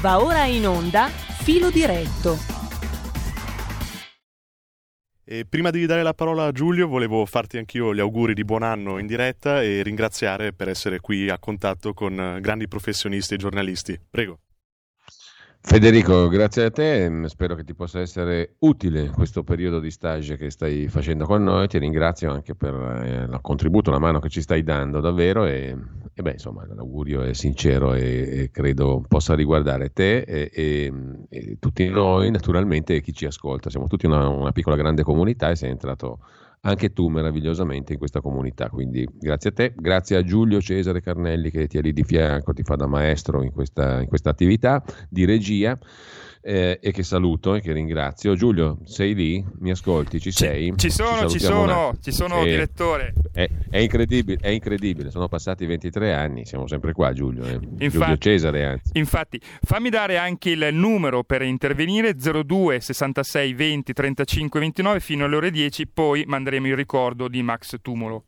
Va ora in onda Filo diretto. E prima di dare la parola a Giulio, volevo farti anch'io gli auguri di buon anno in diretta e ringraziare per essere qui a contatto con grandi professionisti e giornalisti. Prego. Federico, grazie a te, spero che ti possa essere utile questo periodo di stage che stai facendo con noi, ti ringrazio anche per eh, il contributo, la mano che ci stai dando davvero. E, e beh, insomma l'augurio è sincero e, e credo possa riguardare te e, e, tutti noi naturalmente e chi ci ascolta, siamo tutti una, una piccola grande comunità e sei entrato anche tu meravigliosamente in questa comunità. Quindi grazie a te, grazie a Giulio Cesare Carnelli che ti è lì di fianco, ti fa da maestro in questa, in questa attività di regia eh, e che saluto e che ringrazio. Giulio, sei lì? Mi ascolti? Ci sei? Ci sono, ci, ci sono, ci sono, eh, direttore. È, è, incredibile, è incredibile, sono passati 23 anni, siamo sempre qua Giulio, eh. infatti, Giulio Cesare anzi. Infatti, fammi dare anche il numero per intervenire, 02 66 20 35 29 fino alle ore 10, poi manderemo il ricordo di Max Tumolo.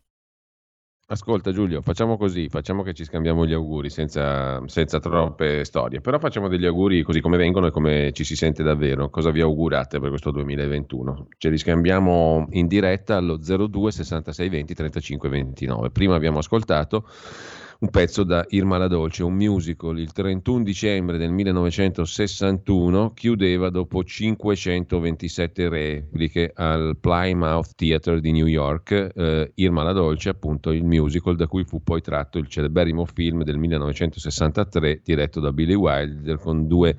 Ascolta Giulio, facciamo così, facciamo che ci scambiamo gli auguri senza, senza, troppe storie, però facciamo degli auguri così come vengono e come ci si sente davvero. Cosa vi augurate per questo 2021? Ce li scambiamo in diretta allo 02 66 20 35 29. Prima abbiamo ascoltato un pezzo da Irma la Dolce, un musical. Il 31 dicembre del 1961 chiudeva dopo 527 repliche al Plymouth Theatre di New York. Eh, Irma la Dolce, appunto, il musical da cui fu poi tratto il celeberrimo film del 1963 diretto da Billy Wilder con due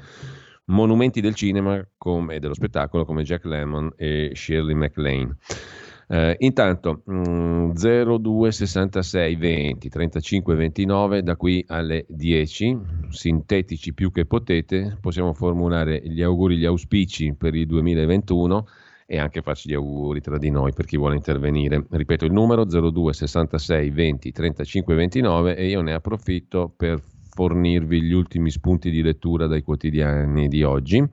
monumenti del cinema e dello spettacolo come Jack Lemmon e Shirley MacLaine. Eh, intanto mh, 02 66 20 35 29 da qui alle 10 sintetici più che potete. Possiamo formulare gli auguri gli auspici per il 2021 e anche farci gli auguri tra di noi per chi vuole intervenire. Ripeto il numero 02 66 20 35 29 e io ne approfitto per fornirvi gli ultimi spunti di lettura dai quotidiani di oggi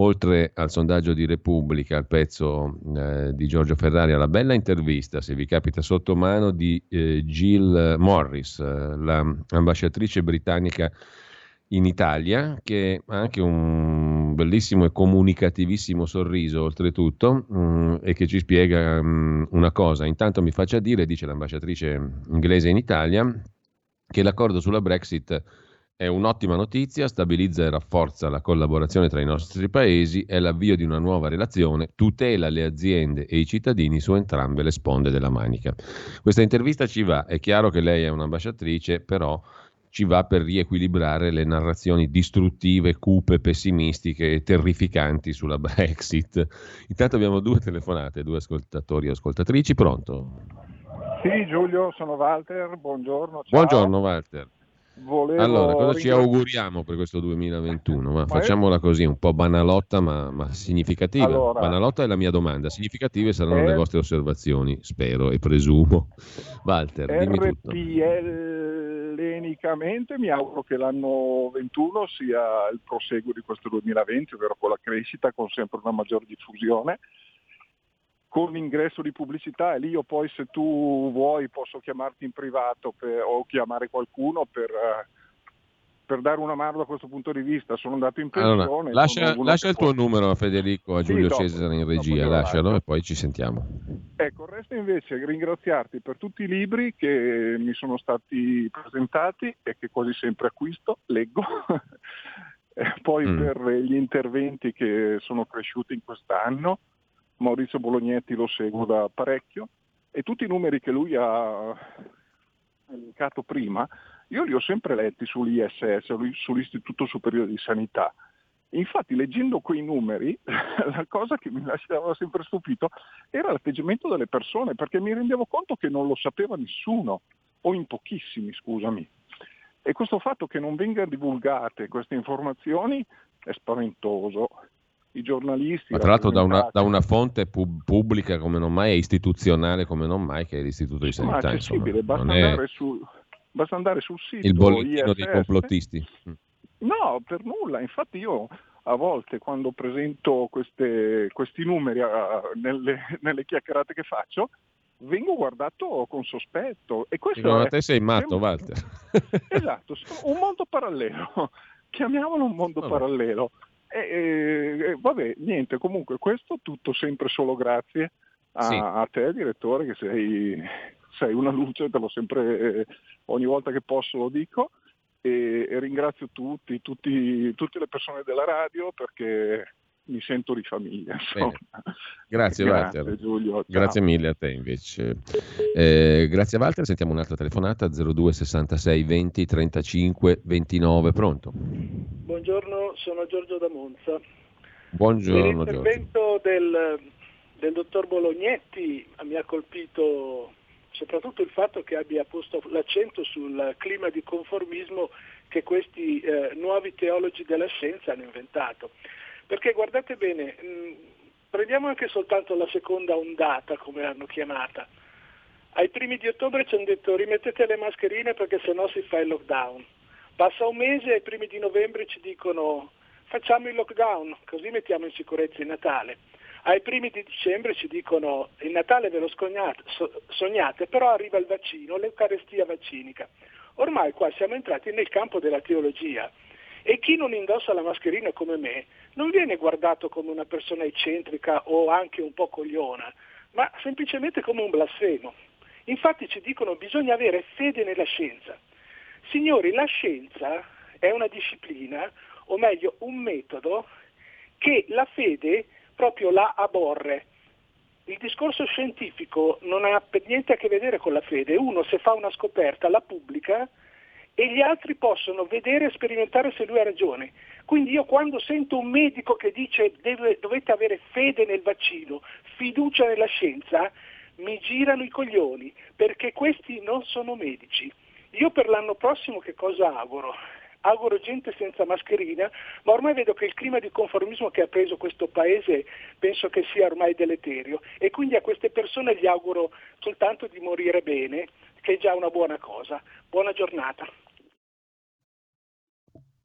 oltre al sondaggio di Repubblica, al pezzo eh, di Giorgio Ferrari, alla bella intervista, se vi capita sotto mano, di eh, Jill Morris, eh, l'ambasciatrice britannica in Italia, che ha anche un bellissimo e comunicativissimo sorriso, oltretutto, mh, mm, e che ci spiega mh, mm, una cosa. Intanto mi faccia dire, dice l'ambasciatrice inglese in Italia, che l'accordo sulla Brexit è un'ottima notizia, stabilizza e rafforza la collaborazione tra i nostri paesi, è l'avvio di una nuova relazione, tutela le aziende e i cittadini su entrambe le sponde della manica. Questa intervista ci va, è chiaro che lei è un'ambasciatrice, però ci va per riequilibrare le narrazioni distruttive, cupe, pessimistiche e terrificanti sulla Brexit. Intanto abbiamo due telefonate, due ascoltatori e ascoltatrici, pronto? Sì, Giulio, sono Walter, buongiorno. Ciao. Buongiorno Walter. Volevo allora, cosa ci auguriamo per questo 2021? Ma facciamola così, un po' banalotta ma, ma significativa. Allora, banalotta è la mia domanda, significative saranno le vostre osservazioni, spero e presumo. Walter, dimmi tutto. Ellenicamente mi auguro che l'anno 21 sia il proseguo di questo 2020, ovvero con la crescita, con sempre una maggiore diffusione con l'ingresso di pubblicità e lì io poi se tu vuoi posso chiamarti in privato per, o chiamare qualcuno per, per, dare una mano da questo punto di vista. Sono andato in pensione. Allora, lascia, lascia il tuo numero a Federico, a Giulio sì, Cesare in regia, lascialo e poi ci sentiamo. Ecco, resta invece ringraziarti per tutti i libri che mi sono stati presentati e che quasi sempre acquisto, leggo. poi mm. per gli interventi che sono cresciuti in quest'anno Maurizio Bolognetti lo seguo da parecchio e tutti i numeri che lui ha elencato prima, io li ho sempre letti sull'ISS, sull'Istituto Superiore di Sanità. Infatti leggendo quei numeri, la cosa che mi lasciava sempre stupito era l'atteggiamento delle persone, perché mi rendevo conto che non lo sapeva nessuno, o in pochissimi, scusami. E questo fatto che non vengano divulgate queste informazioni è spaventoso i giornalisti. Ma tra l'altro da una, da una fonte pub- pubblica come non mai e istituzionale come non mai che è l'Istituto di Sanità. Ma accessibile, basta, andare su, basta, andare sul sito. Il bollettino ISS. dei complottisti. No, per nulla. Infatti io a volte quando presento queste, questi numeri uh, nelle, nelle chiacchierate che faccio, vengo guardato con sospetto. E questo Secondo è, te sei matto, Walter. esatto, un mondo parallelo chiamiamolo un mondo vabbè. parallelo. E, e, vabbè, niente, comunque questo tutto sempre solo grazie a, sì. a te direttore che sei, sei, una luce, te l'ho sempre, ogni volta che posso lo dico e, e ringrazio tutti, tutti, tutte le persone della radio perché mi sento di famiglia. Grazie, grazie Walter. Giulio, grazie mille a te invece. Eh, grazie a Walter, sentiamo un'altra telefonata 02 66 20 35 29, pronto? Buongiorno, sono Giorgio da Monza. Buongiorno L'intervento del, del dottor Bolognetti mi ha colpito soprattutto il fatto che abbia posto l'accento sul clima di conformismo che questi eh, nuovi teologi della scienza hanno inventato. Perché guardate bene, mm, prendiamo anche soltanto la seconda ondata, come l'hanno chiamata. Ai primi di ottobre ci hanno detto rimettete le mascherine perché sennò si fa il lockdown. Passa un mese e ai primi di novembre ci dicono facciamo il lockdown, così mettiamo in sicurezza il Natale. Ai primi di dicembre ci dicono il Natale ve lo sognate, sognate però arriva il vaccino, l'Eucarestia vaccinica. Ormai qua siamo entrati nel campo della teologia e chi non indossa la mascherina come me non viene guardato come una persona eccentrica o anche un po' cogliona, ma semplicemente come un blasfemo. Infatti ci dicono che bisogna avere fede nella scienza. Signori, la scienza è una disciplina, o meglio un metodo, che la fede proprio la aborre. Il discorso scientifico non ha niente a che vedere con la fede. Uno se fa una scoperta la pubblica e gli altri possono vedere e sperimentare se lui ha ragione. Quindi io quando sento un medico che dice deve, dovete avere fede nel vaccino, fiducia nella scienza, mi girano i coglioni, perché questi non sono medici. Io per l'anno prossimo che cosa auguro? Auguro gente senza mascherina, ma ormai vedo che il clima di conformismo che ha preso questo paese penso che sia ormai deleterio e quindi a queste persone gli auguro soltanto di morire bene, che è già una buona cosa. Buona giornata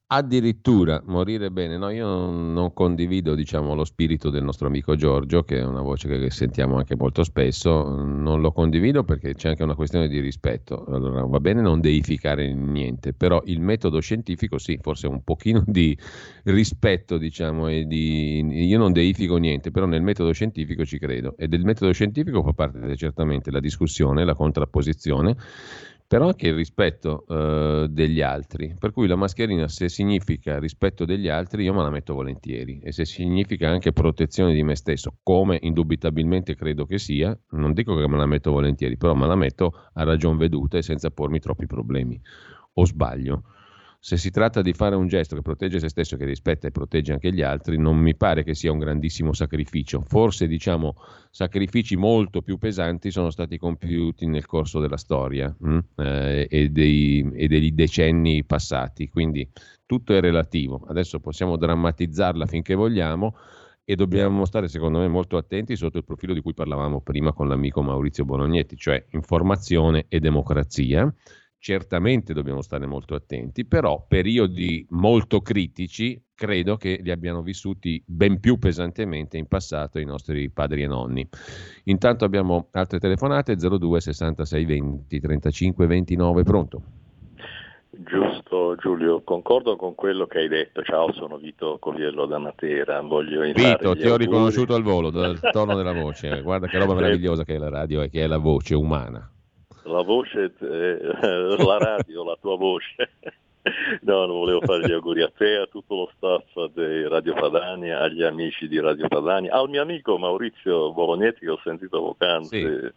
addirittura morire bene. No, io non, condivido diciamo, lo spirito del nostro amico Giorgio, che è una voce che sentiamo anche molto spesso. Non lo condivido perché c'è anche una questione di rispetto. Allora, va bene non deificare niente, però il metodo scientifico sì, forse un pochino di rispetto, diciamo, di... io non deifico niente, però nel metodo scientifico ci credo. E del metodo scientifico fa parte certamente la discussione, la contrapposizione però anche il rispetto eh, degli altri. Per cui la mascherina, se significa rispetto degli altri, io me la metto volentieri. E se significa anche protezione di me stesso, come indubitabilmente credo che sia, non dico che me la metto volentieri, però me la metto a ragion veduta e senza pormi troppi problemi. O sbaglio? Se si tratta di fare un gesto che protegge se stesso, che rispetta e protegge anche gli altri, non mi pare che sia un grandissimo sacrificio. Forse, diciamo, sacrifici molto più pesanti sono stati compiuti nel corso della storia mh? Hm, eh, e, dei, e degli decenni passati. Quindi tutto è relativo. Adesso possiamo drammatizzarla finché vogliamo e dobbiamo stare secondo me molto attenti sotto il profilo di cui parlavamo prima con l'amico Maurizio Bolognetti, cioè informazione e democrazia certamente dobbiamo stare molto attenti, però periodi molto critici credo che li abbiano vissuti ben più pesantemente in passato i nostri padri e nonni. Intanto abbiamo altre telefonate 02 66 20 35 29, pronto? Giusto Giulio, concordo con quello che hai detto. Ciao, sono Vito Coviello da Matera. Voglio Vito, ti ho riconosciuto al volo dal tono della voce. Guarda che roba meravigliosa che è la radio e che è la voce umana la voce, eh, la radio, la tua voce. No, non volevo fare gli auguri a te, a tutto lo staff di Radio Padania, agli amici di Radio Padania, al mio amico Maurizio Bolognetti che ho sentito poc'anzi. Sì.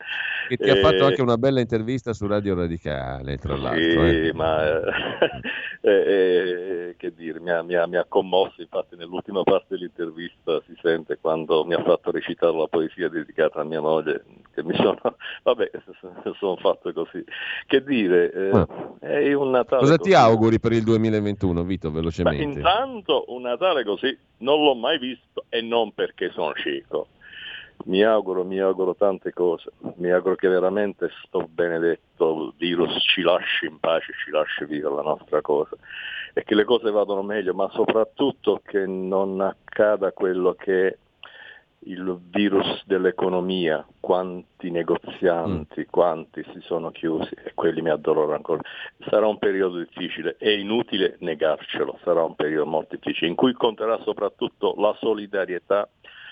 Che ti e... ha fatto anche una bella intervista su Radio Radicale, tra l'altro. Sì, eh. ma eh, eh, che dire, mi ha, mi, ha, mi ha, commosso, infatti nell'ultima parte dell'intervista si sente quando mi ha fatto recitare la poesia dedicata a mia moglie, che mi sono, vabbè, sono fatto così. Che dire, eh, ah. è un Natale... Cosa ti auguri per il 2021, Vito, velocemente? Ma intanto un Natale così non l'ho mai visto e non perché sono cieco mi auguro, mi auguro tante cose, mi auguro che veramente sto benedetto virus ci lasci in pace, ci lasci via la nostra cosa e che le cose vadano meglio, ma soprattutto che non accada quello che il virus dell'economia, quanti negozianti, mm. quanti si sono chiusi e quelli mi addolorano ancora. Sarà un periodo difficile, è inutile negarcelo, sarà un periodo molto difficile in cui conterà soprattutto la solidarietà,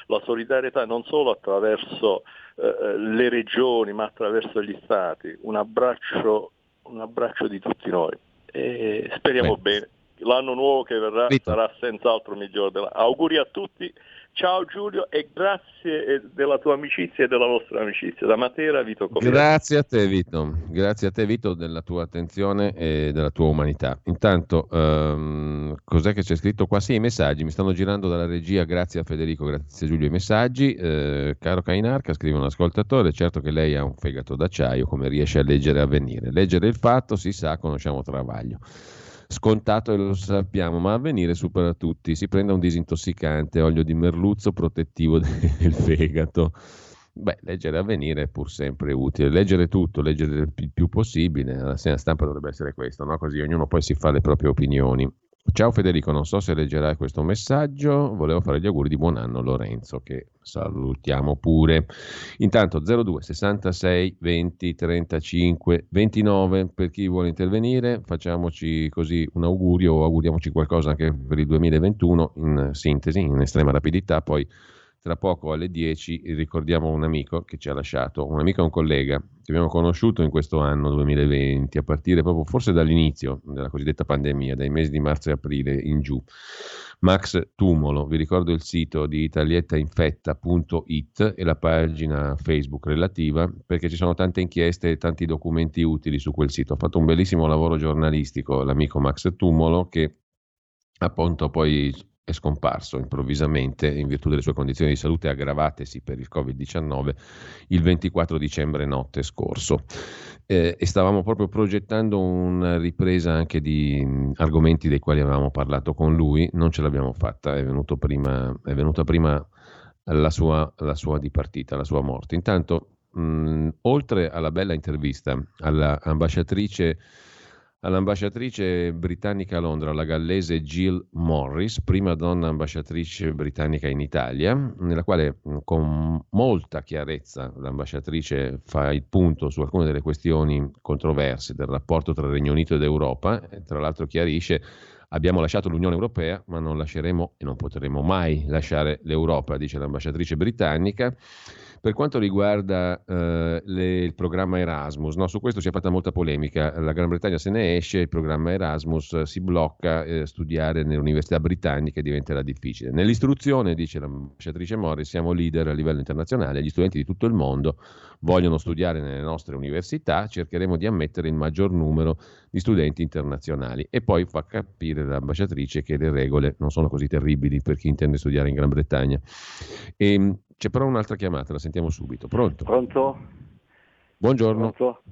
la solidarietà non solo attraverso eh, eh le regioni ma attraverso gli stati, un abbraccio, un abbraccio di tutti noi e speriamo Beh. bene. L'anno nuovo che verrà Vito. sarà senz'altro migliore. Auguri a tutti Ciao Giulio e grazie eh, della tua amicizia e della vostra amicizia. Da Matera, Vito Comiati. Grazie a te Vito, grazie a te Vito della tua attenzione e della tua umanità. Intanto, um, cos'è che c'è scritto qua? Sì, i messaggi, mi stanno girando dalla regia, grazie a Federico, grazie a Giulio i messaggi. Eh, caro Cainarca, scrive un ascoltatore, certo che lei ha un fegato d'acciaio, come riesce a leggere e a. Leggere il fatto si sa, conosciamo Travaglio scontato e lo sappiamo, ma avvenire supera tutti. Si prenda un disintossicante, olio di merluzzo protettivo del fegato. Beh, leggere avvenire è pur sempre utile. Leggere tutto, leggere il più possibile. La stampa dovrebbe essere questo, no? così ognuno poi si fa le proprie opinioni. Ciao Federico, non so se leggerai questo messaggio, volevo fare gli auguri di buon anno Lorenzo che salutiamo pure. Intanto 02 66 20 35 29 per chi vuole intervenire, facciamoci così un augurio o auguriamoci qualcosa anche per il 2021 in sintesi, in estrema rapidità, poi tra poco alle 10 ricordiamo un amico che ci ha lasciato, un amico e un collega che abbiamo conosciuto in questo anno 2020, a partire proprio forse dall'inizio della cosiddetta pandemia, dai mesi di marzo e aprile in giù. Max Tumolo, vi ricordo il sito di italiettainfetta.it e la pagina Facebook relativa, perché ci sono tante inchieste e tanti documenti utili su quel sito. Ha fatto un bellissimo lavoro giornalistico l'amico Max Tumolo che appunto poi è scomparso improvvisamente in virtù delle sue condizioni di salute aggravatesi per il Covid-19 il 24 dicembre notte scorso. Eh, e stavamo proprio progettando una ripresa anche di mh, argomenti dei quali avevamo parlato con lui, non ce l'abbiamo fatta, è, prima, è venuta prima la sua, la sua dipartita, la sua morte. Intanto, mh, oltre alla bella intervista all'ambasciatrice all'ambasciatrice britannica a Londra, la gallese Jill Morris, prima donna ambasciatrice britannica in Italia, nella quale con molta chiarezza l'ambasciatrice fa il punto su alcune delle questioni controverse del rapporto tra Regno Unito ed Europa, e tra l'altro chiarisce abbiamo lasciato l'Unione Europea, ma non lasceremo e non potremo mai lasciare l'Europa, dice l'ambasciatrice britannica. Per quanto riguarda eh, le, il programma Erasmus, no, su questo si è fatta molta polemica. La Gran Bretagna se ne esce, il programma Erasmus eh, si blocca, eh, studiare nelle università britanniche diventerà difficile. Nell'istruzione, dice l'ambasciatrice Morris, siamo leader a livello internazionale, gli studenti di tutto il mondo vogliono studiare nelle nostre università, cercheremo di ammettere il maggior numero di studenti internazionali. E poi fa capire l'ambasciatrice che le regole non sono così terribili per chi intende studiare in Gran Bretagna. E, ehm, c'è però un'altra chiamata, la sentiamo subito. Pronto? Pronto? Buongiorno. Pronto?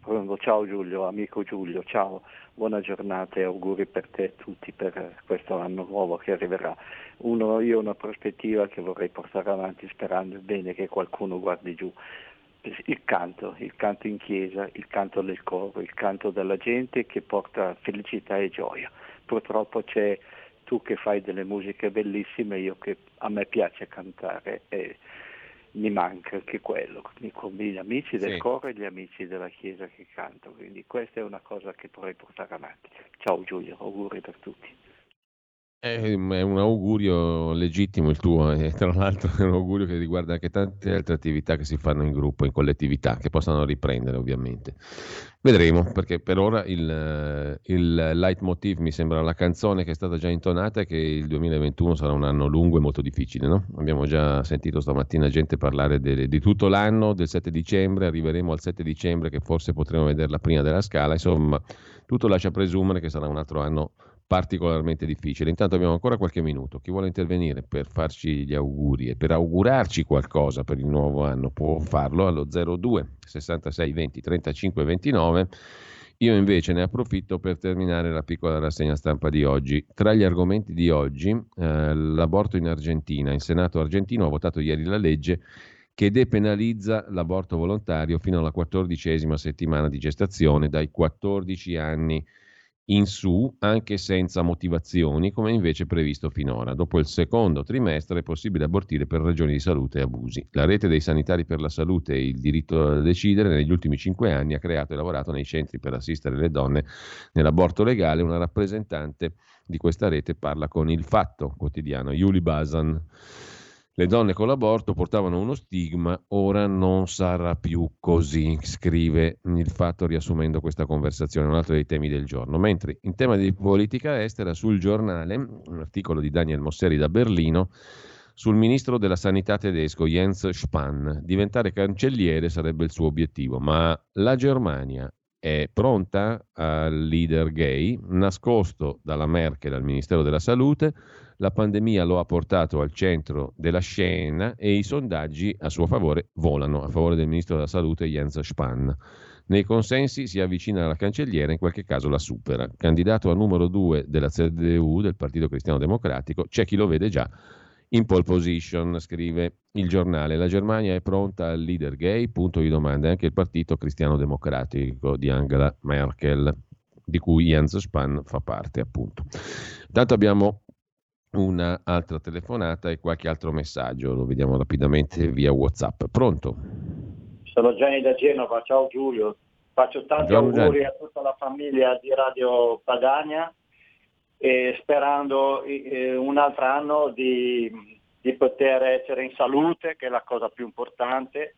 Pronto? Ciao Giulio, amico Giulio, ciao, buona giornata e auguri per te e tutti per questo anno nuovo che arriverà. Uno, io ho una prospettiva che vorrei portare avanti sperando bene che qualcuno guardi giù. Il canto, il canto in chiesa, il canto del coro, il canto della gente che porta felicità e gioia. Purtroppo c'è tu che fai delle musiche bellissime, io che a me piace cantare e mi manca anche quello, con gli amici del sì. coro e gli amici della chiesa che canto, quindi questa è una cosa che vorrei portare avanti. Ciao Giulio, auguri per tutti. È un augurio legittimo il tuo, e tra l'altro è un augurio che riguarda anche tante altre attività che si fanno in gruppo, in collettività, che possano riprendere ovviamente. Vedremo, perché per ora il, il leitmotiv mi sembra la canzone che è stata già intonata, che il 2021 sarà un anno lungo e molto difficile. No? Abbiamo già sentito stamattina gente parlare de, di tutto l'anno, del 7 dicembre, arriveremo al 7 dicembre che forse potremo vederla prima della scala, insomma tutto lascia presumere che sarà un altro anno particolarmente difficile. Intanto abbiamo ancora qualche minuto. Chi vuole intervenire per farci gli auguri e per augurarci qualcosa per il nuovo anno può farlo allo 02 66 20 35 29. Io invece ne approfitto per terminare la piccola rassegna stampa di oggi. Tra gli argomenti di oggi, eh, l'aborto in Argentina. Il Senato argentino ha votato ieri la legge che depenalizza l'aborto volontario fino alla quattordicesima settimana di gestazione, dai 14 anni in su anche senza motivazioni, come invece previsto finora. Dopo il secondo trimestre è possibile abortire per ragioni di salute e abusi. La rete dei sanitari per la salute e il diritto a decidere negli ultimi cinque anni ha creato e lavorato nei centri per assistere le donne nell'aborto legale. Una rappresentante di questa rete parla con il Fatto quotidiano, Yuli Basan. Le donne con l'aborto portavano uno stigma, ora non sarà più così, scrive il fatto riassumendo questa conversazione, un altro dei temi del giorno. Mentre in tema di politica estera, sul giornale, un articolo di Daniel Mosseri da Berlino, sul ministro della sanità tedesco Jens Spahn. Diventare cancelliere sarebbe il suo obiettivo, ma la Germania è pronta al leader gay, nascosto dalla Merkel al Ministero della Salute la pandemia lo ha portato al centro della scena e i sondaggi a suo favore volano, a favore del ministro della Salute Jens Spahn. Nei consensi si avvicina alla cancelliera, in qualche caso la supera. Candidato a numero due della CDU, del Partito Cristiano Democratico, c'è chi lo vede già in pole position, scrive il giornale. La Germania è pronta al leader gay, punto di domanda, anche il Partito Cristiano Democratico di Angela Merkel, di cui Jens Spahn fa parte, appunto. Intanto abbiamo un'altra telefonata e qualche altro messaggio, lo vediamo rapidamente via WhatsApp. Pronto? Sono Gianni da Genova, ciao Giulio, faccio tanti Ciao, auguri Gianni. a tutta la famiglia di Radio Padania e sperando eh, un altro anno di, di, poter essere in salute, che è la cosa più importante,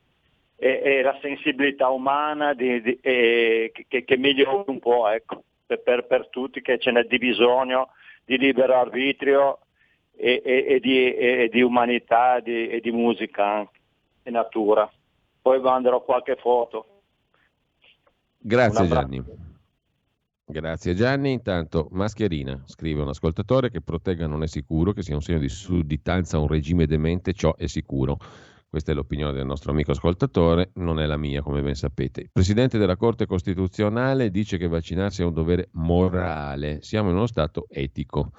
e, e la sensibilità umana di, di, e, che, che migliori un po', ecco, per, per, per tutti, che ce n'è di bisogno di libero arbitrio e, e, e, di, e di, umanità e di musica anche, e natura. Poi manderò qualche foto. Grazie Gianni. Grazie Gianni. Intanto, mascherina, scrive un ascoltatore, che protegga non è sicuro, che sia un segno di sudditanza a un regime demente, ciò è sicuro. Questa è l'opinione del nostro amico ascoltatore, non è la mia, come ben sapete. Il presidente della Corte Costituzionale dice che vaccinarsi è un dovere morale. Siamo in uno stato etico.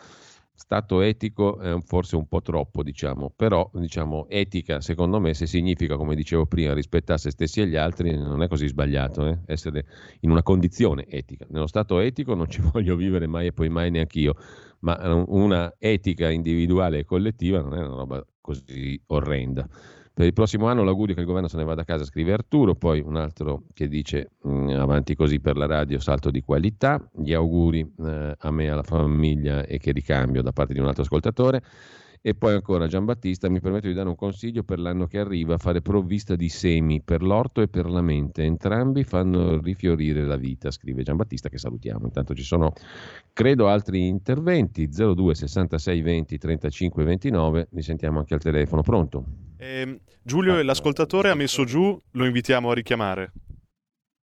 Stato etico è forse un po' troppo, diciamo, però diciamo, etica, secondo me, se significa, come dicevo prima, rispettare se stessi e gli altri, non è così sbagliato eh? essere in una condizione etica. Nello stato etico non ci voglio vivere mai e poi mai neanch'io, ma una etica individuale e collettiva non è una roba così orrenda. Per il prossimo anno l'augurio che il governo se ne vada a casa, scrive Arturo, poi un altro che dice mm, avanti così per la radio, salto di qualità, gli auguri eh, a me, alla famiglia e che ricambio da parte di un altro ascoltatore. E poi ancora Giambattista, mi permetto di dare un consiglio per l'anno che arriva, fare provvista di semi per l'orto e per la mente. Entrambi fanno rifiorire la vita, scrive Giambattista che salutiamo. Intanto ci sono, credo, altri interventi, 02 66 20 35 29, li sentiamo anche al telefono. Pronto? Eh, Giulio, l'ascoltatore ha messo giù, lo invitiamo a richiamare.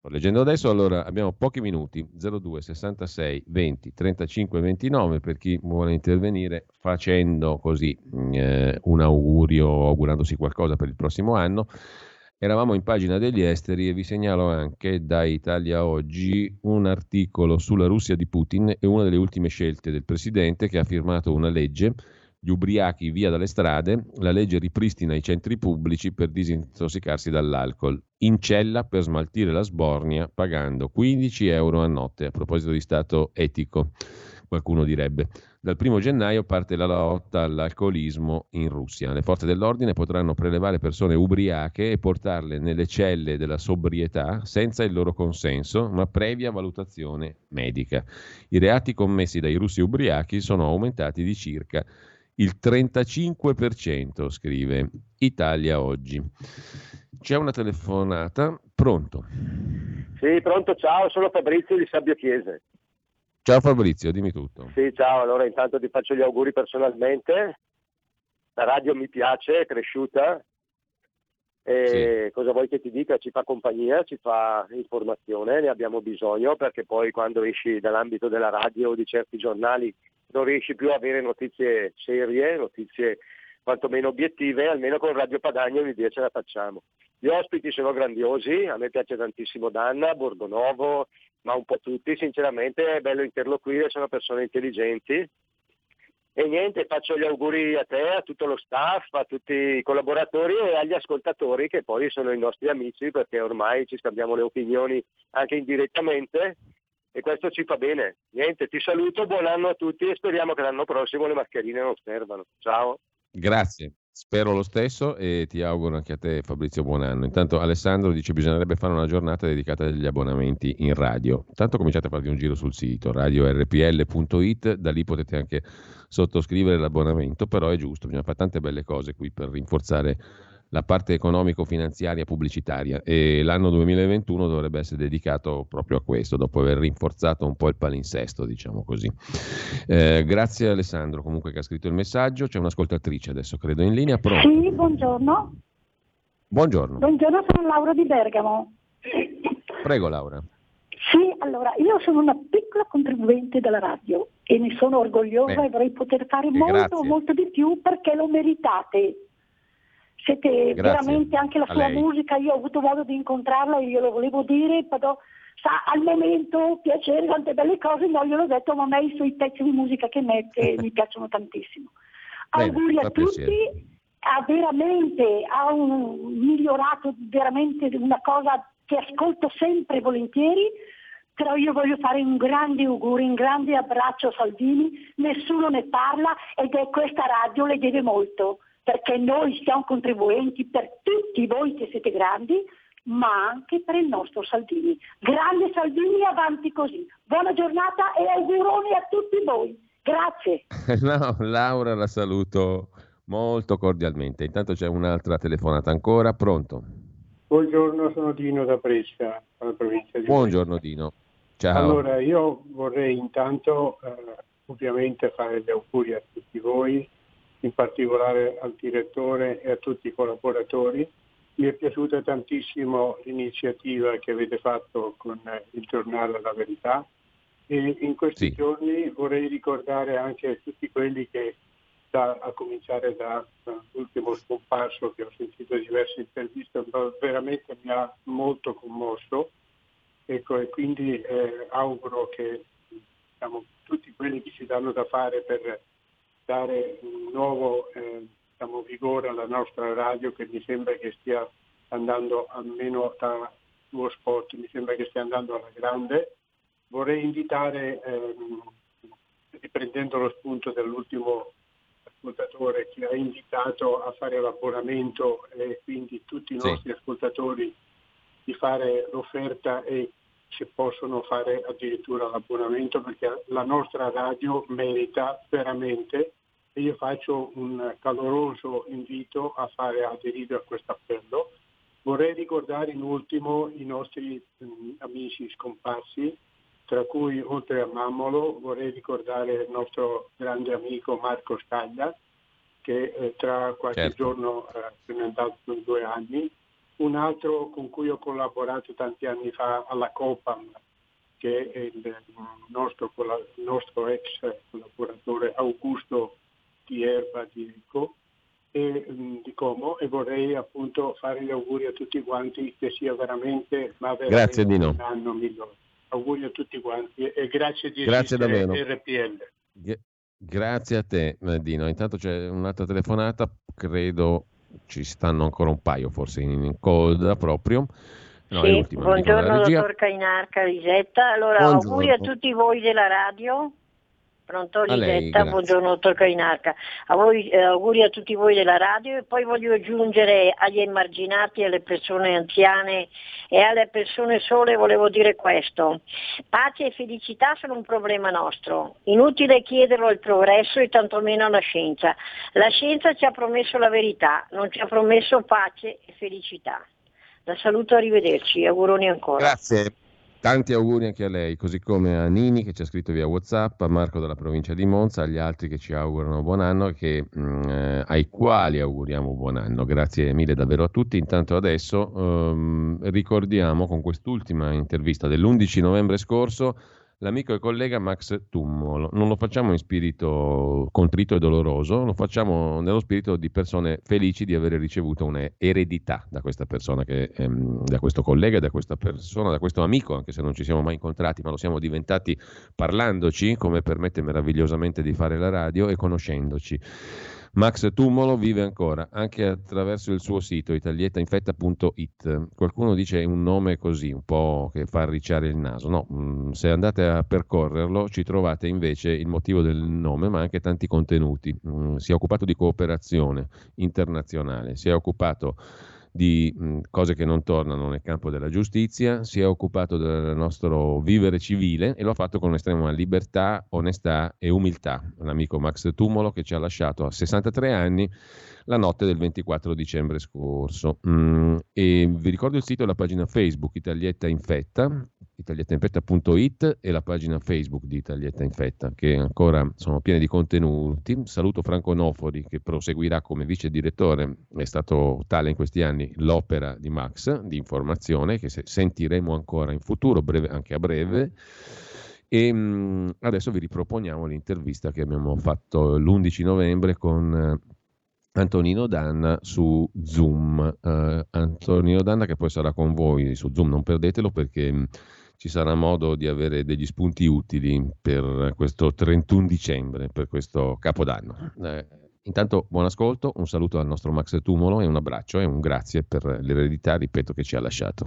Sto leggendo adesso, allora abbiamo pochi minuti, 02 66 20 35 29 per chi vuole intervenire facendo così eh, un augurio, augurandosi qualcosa per il prossimo anno. Eravamo in pagina degli esteri e vi segnalo anche da Italia Oggi un articolo sulla Russia di Putin e una delle ultime scelte del presidente che ha firmato una legge gli ubriachi via dalle strade, la legge ripristina i centri pubblici per disintossicarsi dall'alcol, in cella per smaltire la sbornia pagando 15 euro a notte, a proposito di stato etico, qualcuno direbbe. Dal primo gennaio parte la lotta all'alcolismo in Russia. Le forze dell'ordine potranno prelevare persone ubriache e portarle nelle celle della sobrietà senza il loro consenso, ma previa valutazione medica. I reati commessi dai russi ubriachi sono aumentati di circa il 35%, scrive Italia Oggi. C'è una telefonata, pronto? Sì, pronto, ciao, sono Fabrizio di Sabbio Chiese. Ciao Fabrizio, dimmi tutto. Sì, ciao, allora intanto ti faccio gli auguri personalmente. La radio mi piace, è cresciuta. E sì. cosa vuoi che ti dica? Ci fa compagnia, ci fa informazione, ne abbiamo bisogno perché poi quando esci dall'ambito della radio o di certi giornali non riesci più a avere notizie serie, notizie quantomeno obiettive, almeno con Radio Padagna un'idea ce la facciamo. Gli ospiti sono grandiosi, a me piace tantissimo Danna, Borgonovo, ma un po' tutti, sinceramente è bello interloquire, sono persone intelligenti. E niente, faccio gli auguri a te, a tutto lo staff, a tutti i collaboratori e agli ascoltatori che poi sono i nostri amici perché ormai ci scambiamo le opinioni anche indirettamente e questo ci fa bene. Niente, ti saluto, buon anno a tutti e speriamo che l'anno prossimo le mascherine non servano. Ciao. Grazie. Spero lo stesso e ti auguro anche a te Fabrizio buon anno. Intanto Alessandro dice bisognerebbe fare una giornata dedicata agli abbonamenti in radio. Intanto cominciate a farvi un giro sul sito radiorpl.it, da lì potete anche sottoscrivere l'abbonamento, però è giusto, bisogna fare tante belle cose qui per rinforzare la parte economico-finanziaria pubblicitaria e l'anno 2021 dovrebbe essere dedicato proprio a questo, dopo aver rinforzato un po' il palinsesto, diciamo così. Eh, grazie Alessandro comunque che ha scritto il messaggio, c'è un'ascoltatrice adesso credo in linea. Pronto? Sì, buongiorno. Buongiorno. Buongiorno, sono Laura di Bergamo. Prego Laura. Sì, allora io sono una piccola contribuente della radio e ne sono orgogliosa Beh, e vorrei poter fare molto, grazie. molto di più perché lo meritate siete Grazie. veramente anche la sua musica, io ho avuto modo di incontrarla e io lo volevo dire, però sa, al momento piacere, tante belle cose, non gliel'ho detto, ma a me i suoi pezzi di musica che mette mi piacciono tantissimo. Bene, Auguri a tutti, ha veramente ha un, migliorato veramente una cosa che ascolto sempre volentieri, però io voglio fare un grande auguro, un grande abbraccio a Salvini, nessuno ne parla ed è questa radio le deve molto perché noi siamo contribuenti per tutti voi che siete grandi, ma anche per il nostro Salvini. Grande Salvini, avanti così. Buona giornata e auguroni a tutti voi. Grazie. No, Laura la saluto molto cordialmente. Intanto c'è un'altra telefonata ancora. Pronto? Buongiorno, sono Dino da Brescia, dalla provincia di Buongiorno Brescia. Dino. Ciao. Allora, io vorrei intanto eh, ovviamente fare gli auguri a tutti voi in particolare al direttore e a tutti i collaboratori. Mi è piaciuta tantissimo l'iniziativa che avete fatto con il giornale La Verità e in questi sì. giorni vorrei ricordare anche tutti quelli che, da, a cominciare dall'ultimo scomparso che ho sentito diverse interviste, veramente mi ha molto commosso ecco, e quindi eh, auguro che diciamo, tutti quelli che si danno da fare per dare un nuovo eh, diciamo, vigore alla nostra radio che mi sembra che stia andando almeno da suo sport, mi sembra che stia andando alla grande. Vorrei invitare, ehm, riprendendo lo spunto dell'ultimo ascoltatore che ha invitato a fare l'abbonamento e quindi tutti i nostri sì. ascoltatori di fare l'offerta e se possono fare addirittura l'abbonamento perché la nostra radio merita veramente e io faccio un caloroso invito a fare aderire a questo appello. Vorrei ricordare in ultimo i nostri mh, amici scomparsi, tra cui oltre a Mammolo vorrei ricordare il nostro grande amico Marco Scaglia, che eh, tra qualche certo. giorno eh, se ne è andato due anni, un altro con cui ho collaborato tanti anni fa alla Copam, che è il nostro, il nostro ex collaboratore Augusto di Erba di Rico e mm, di Como e vorrei appunto fare gli auguri a tutti quanti che sia veramente, ma veramente un anno migliore. Auguri a tutti quanti e grazie di grazie davvero. RPL. G- grazie a te Dino. Intanto c'è un'altra telefonata, credo ci stanno ancora un paio forse in coda proprio. No, sì, buongiorno dottor Cainarca Risetta. Allora, buongiorno. auguri a tutti voi della radio Pronto Lisetta, buongiorno dottor Cainarca. A voi, eh, auguri a tutti voi della radio e poi voglio aggiungere agli emarginati, alle persone anziane e alle persone sole volevo dire questo. Pace e felicità sono un problema nostro. Inutile chiederlo al progresso e tantomeno alla scienza. La scienza ci ha promesso la verità, non ci ha promesso pace e felicità. La saluto, arrivederci, auguroni ancora. Grazie. Tanti auguri anche a lei, così come a Nini che ci ha scritto via WhatsApp, a Marco della provincia di Monza, agli altri che ci augurano buon anno e che, mh, mm, eh, ai quali auguriamo buon anno. Grazie mille davvero a tutti. Intanto adesso um, ricordiamo con quest'ultima intervista dell'11 novembre scorso l'amico e collega Max Tummolo. Non lo facciamo in spirito contrito e doloroso, lo facciamo nello spirito di persone felici di aver ricevuto un'eredità da questa persona, che, ehm, da questo collega, da questa persona, da questo amico, anche se non ci siamo mai incontrati, ma lo siamo diventati parlandoci, come permette meravigliosamente di fare la radio e conoscendoci. Max Tumolo vive ancora, anche attraverso il suo sito italietainfetta.it. Qualcuno dice un nome così, un po' che fa arricciare il naso. No, mm, se andate a percorrerlo ci trovate invece il motivo del nome, ma anche tanti contenuti. Mm, si è occupato di cooperazione internazionale, si è occupato di cose che non tornano nel campo della giustizia, si è occupato del nostro vivere civile e lo ha fatto con estrema libertà, onestà e umiltà. L'amico Max Tumolo che ci ha lasciato a 63 anni la notte del 24 dicembre scorso. Mm, vi ricordo il sito e la pagina Facebook Italietta Infetta, italietainfetta.it e la pagina Facebook di Italietta Infetta, che ancora sono piene di contenuti. Saluto Franco Nofori, che proseguirà come vice direttore, è stato tale in questi anni l'opera di Max di informazione, che sentiremo ancora in futuro, breve, anche a breve. E mm, adesso vi riproponiamo l'intervista che abbiamo fatto l'11 novembre con Antonino Danna su Zoom. Uh, Antonino Danna che poi sarà con voi su Zoom, non perdetelo perché mh, ci sarà modo di avere degli spunti utili per questo 31 dicembre, per questo capodanno. Eh, intanto buon ascolto, un saluto al nostro Max Tumolo e un abbraccio e un grazie per l'eredità, ripeto, che ci ha lasciato.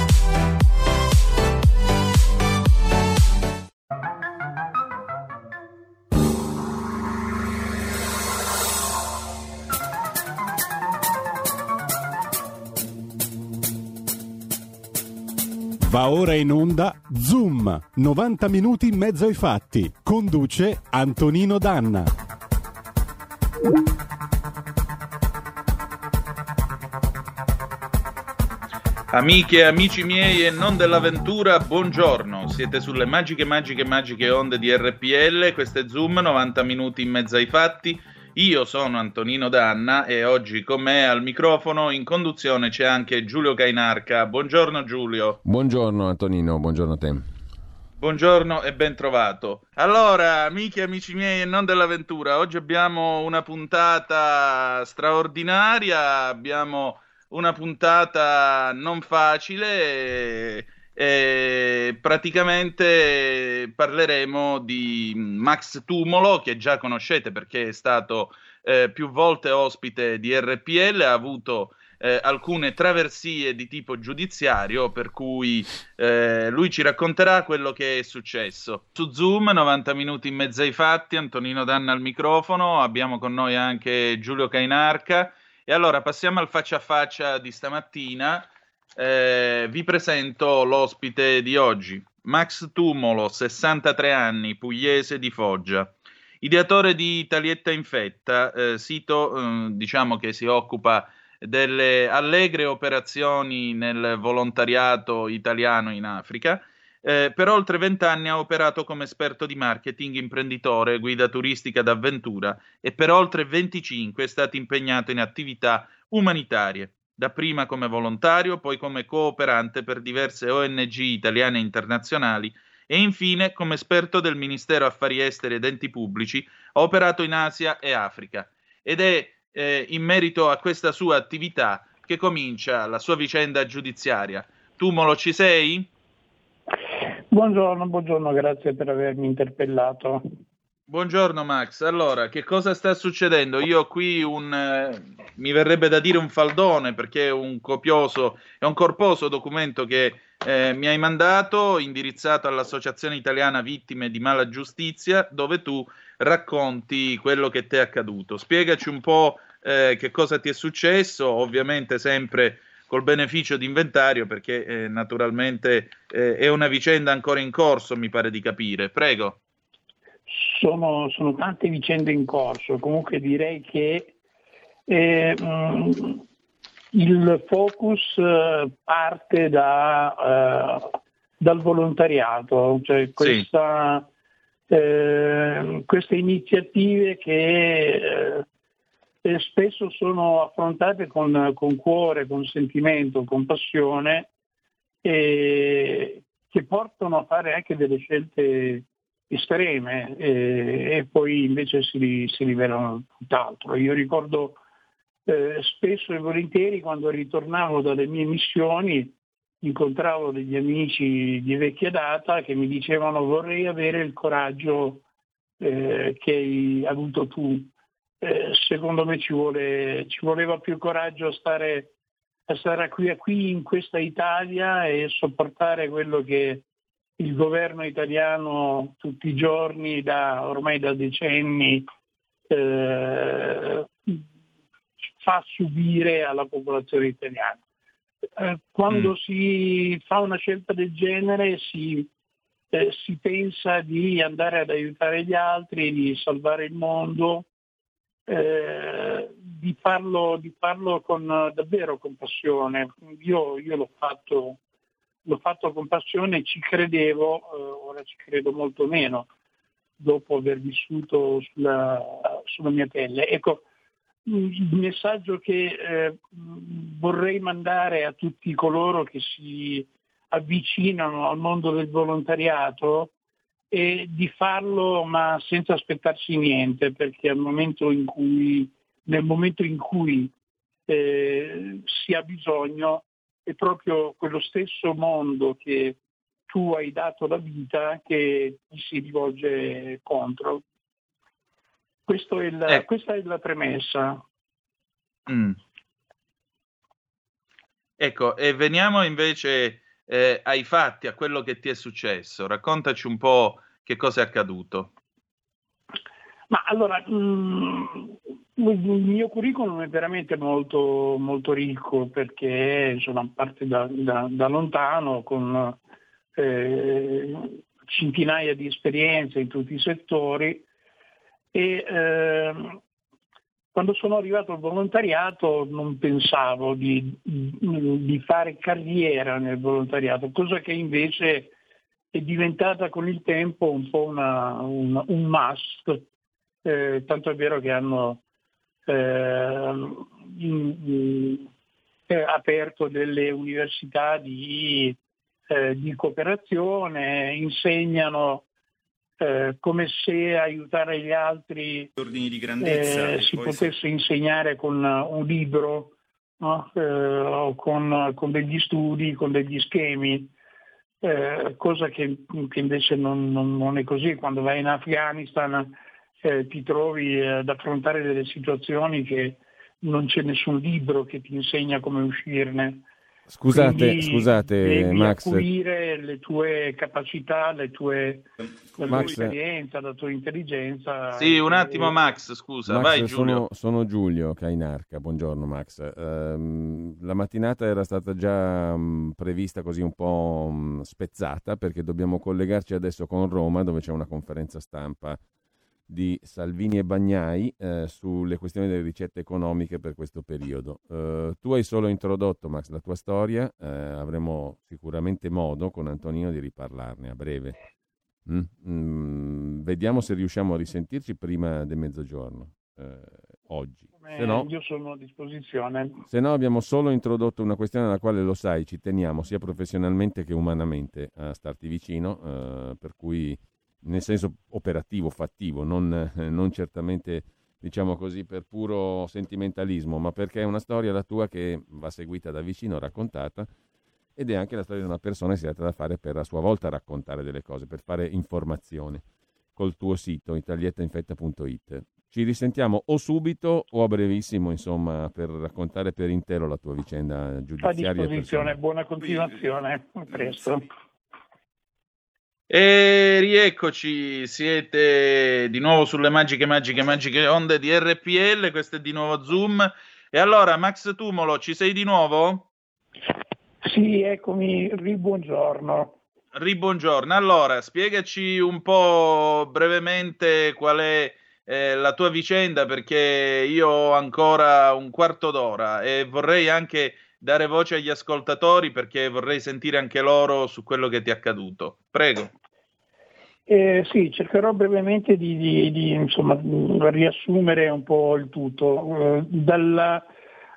Va ora in onda Zoom, 90 minuti in mezzo ai fatti. Conduce Antonino Danna. Amiche e amici miei e non dell'avventura, buongiorno. Siete sulle magiche, magiche, magiche onde di RPL. Questo è Zoom, 90 minuti in mezzo ai fatti. Io sono Antonino Danna e oggi con me al microfono in conduzione c'è anche Giulio Cainarca. Buongiorno Giulio. Buongiorno Antonino, buongiorno a te. Buongiorno e ben trovato. Allora, amici e amici miei e non dell'avventura, oggi abbiamo una puntata straordinaria, abbiamo una puntata non facile. E praticamente parleremo di Max Tumolo, che già conoscete perché è stato eh, più volte ospite di RPL, ha avuto eh, alcune traversie di tipo giudiziario, per cui eh, lui ci racconterà quello che è successo. Su Zoom, 90 minuti in mezzo ai fatti, Antonino Danna al microfono, abbiamo con noi anche Giulio Cainarca. E allora passiamo al faccia a faccia di stamattina eh, vi presento l'ospite di oggi, Max Tumolo, 63 anni, pugliese di Foggia. Ideatore di Italietta Infetta, eh, sito eh, diciamo che si occupa delle allegre operazioni nel volontariato italiano in Africa. Eh, per oltre vent'anni ha operato come esperto di marketing, imprenditore, guida turistica d'avventura e per oltre 25 è stato impegnato in attività umanitarie dapprima come volontario, poi come cooperante per diverse ONG italiane e internazionali e infine come esperto del Ministero Affari Esteri ed Enti Pubblici, ha operato in Asia e Africa. Ed è eh, in merito a questa sua attività che comincia la sua vicenda giudiziaria. Tumolo, ci sei? Buongiorno, buongiorno, grazie per avermi interpellato. Buongiorno Max, allora che cosa sta succedendo? Io ho qui un, eh, mi verrebbe da dire un faldone perché è un copioso, è un corposo documento che eh, mi hai mandato indirizzato all'Associazione Italiana Vittime di Mala Giustizia dove tu racconti quello che ti è accaduto. Spiegaci un po' eh, che cosa ti è successo, ovviamente sempre col beneficio di inventario perché eh, naturalmente eh, è una vicenda ancora in corso, mi pare di capire. Prego sono, sono tante vicende in corso, comunque direi che eh, mh, il focus eh, parte da, eh, dal volontariato, cioè questa, sì. eh, queste iniziative che eh, spesso sono affrontate con, con, cuore, con sentimento, con passione e che portano a fare anche delle scelte estreme eh, e poi invece si, si, rivelano tutt'altro. Io ricordo eh, spesso e volentieri quando ritornavo dalle mie missioni incontravo degli amici di vecchia data che mi dicevano vorrei avere il coraggio eh, che hai avuto tu. Eh, secondo me ci, vuole, ci, voleva più coraggio a stare, a stare qui, qui in questa Italia e sopportare quello che il governo italiano tutti i giorni, da, ormai da decenni, eh, fa subire alla popolazione italiana. Eh, quando mm. si fa una scelta del genere si, eh, si, pensa di andare ad aiutare gli altri, di salvare il mondo, eh, di, farlo, di, farlo, con, davvero con passione. Io, io l'ho, fatto, l'ho, fatto, con passione ci credevo, eh, ora ci credo molto meno dopo aver vissuto sulla, sulla mia pelle. Ecco, il messaggio che eh, vorrei mandare a tutti coloro che si avvicinano al mondo del volontariato è di farlo ma senza aspettarsi niente, perché momento cui, nel momento in cui eh, si ha bisogno è proprio quello stesso mondo che tu hai dato la vita che ti si rivolge contro. È il, eh. Questa è la premessa. Mm. Ecco, e veniamo invece eh, ai fatti, a quello che ti è successo. Raccontaci un po' che cosa è accaduto. Ma allora, mm, il mio curriculum è veramente molto, molto ricco perché insomma, parte da, da, da lontano con eh, centinaia di esperienze in tutti i settori e eh, quando sono arrivato al volontariato non pensavo di, di, fare carriera nel volontariato, cosa che invece è diventata con il tempo un po' una, una, un must, eh, tanto è vero che hanno eh, in, in, eh, aperto delle università di, eh, di cooperazione, insegnano eh, come se aiutare gli altri eh, si potesse si... insegnare con un libro no? eh, o con, con, degli studi, con degli schemi, eh, cosa che, che invece non, non, non, è così. Quando vai in Afghanistan eh, ti trovi ad affrontare delle situazioni che non c'è nessun libro che ti insegna come uscirne. Scusate, Quindi scusate devi Max. Devi le tue capacità, le tue, la tua esperienza, la tua intelligenza. Sì, un attimo e... Max, scusa, Max, vai Giulio. Sono, sono Giulio Cainarca, buongiorno Max. Um, la mattinata era stata già um, prevista così un po' um, spezzata perché dobbiamo collegarci adesso con Roma dove c'è una conferenza stampa di Salvini e Bagnai eh, sulle questioni delle ricette economiche per questo periodo. Eh, tu hai solo introdotto, Max, la tua storia, eh, avremo sicuramente modo con Antonino di riparlarne a breve. Mm? Mm, vediamo se riusciamo a risentirci prima del mezzogiorno, eh, oggi. Se no, io sono a disposizione. Se no abbiamo solo introdotto una questione alla quale lo sai, ci teniamo sia professionalmente che umanamente a starti vicino, eh, per cui nel senso operativo, fattivo, non, eh, non, certamente diciamo così per puro sentimentalismo, ma perché è una storia la tua che va seguita da vicino, raccontata, ed è anche la storia di una persona che si tratta da fare per a sua volta raccontare delle cose, per fare informazione col tuo sito italiettainfetta.it. Ci risentiamo o subito o a brevissimo, insomma, per raccontare per intero la tua vicenda giudiziaria. A disposizione, buona continuazione, a presto. E rieccoci, siete di nuovo sulle magiche, magiche, magiche onde di RPL, questo è di nuovo Zoom. E allora, Max Tumolo, ci sei di nuovo? Sì, eccomi, ribuongiorno. Ribuongiorno, allora, spiegaci un po' brevemente qual è eh, la tua vicenda, perché io ho ancora un quarto d'ora e vorrei anche dare voce agli ascoltatori perché vorrei sentire anche loro su quello che ti è accaduto. Prego. Eh, sì, cercherò brevemente di, di, di insomma, riassumere un po' il tutto. Eh, dalla,